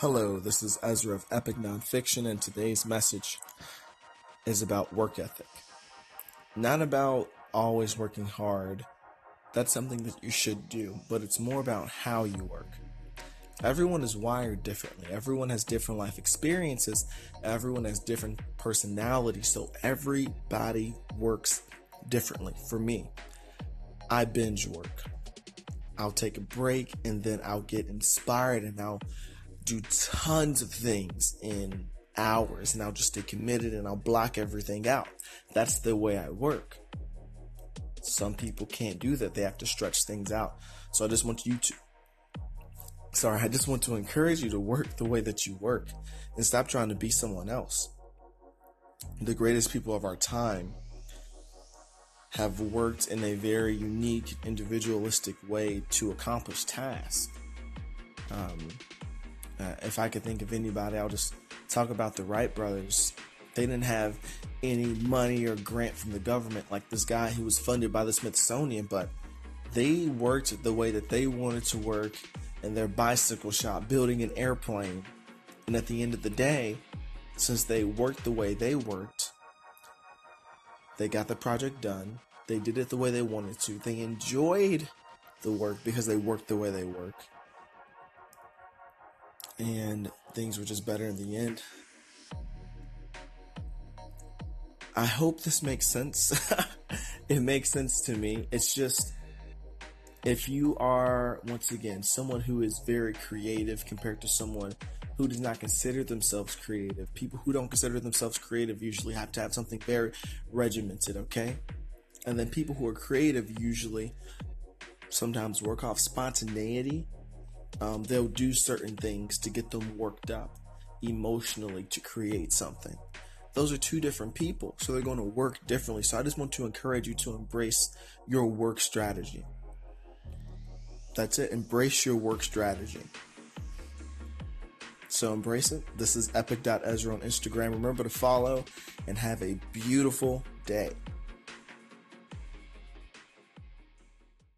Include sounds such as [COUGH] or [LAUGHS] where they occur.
Hello, this is Ezra of Epic Nonfiction, and today's message is about work ethic. Not about always working hard. That's something that you should do, but it's more about how you work. Everyone is wired differently. Everyone has different life experiences. Everyone has different personalities. So everybody works differently. For me, I binge work. I'll take a break and then I'll get inspired and I'll do tons of things in hours and I'll just stay committed and I'll block everything out. That's the way I work. Some people can't do that. They have to stretch things out. So I just want you to, sorry, I just want to encourage you to work the way that you work and stop trying to be someone else. The greatest people of our time have worked in a very unique, individualistic way to accomplish tasks. Um, uh, if I could think of anybody, I'll just talk about the Wright brothers. They didn't have any money or grant from the government like this guy who was funded by the Smithsonian, but they worked the way that they wanted to work in their bicycle shop, building an airplane. And at the end of the day, since they worked the way they worked, they got the project done. They did it the way they wanted to. They enjoyed the work because they worked the way they work and things were just better in the end. I hope this makes sense. [LAUGHS] it makes sense to me. It's just if you are once again someone who is very creative compared to someone who does not consider themselves creative, people who don't consider themselves creative usually have to have something very regimented, okay? And then people who are creative usually sometimes work off spontaneity um, they'll do certain things to get them worked up emotionally to create something. Those are two different people, so they're going to work differently. So I just want to encourage you to embrace your work strategy. That's it. Embrace your work strategy. So embrace it. This is epic.ezra on Instagram. Remember to follow and have a beautiful day.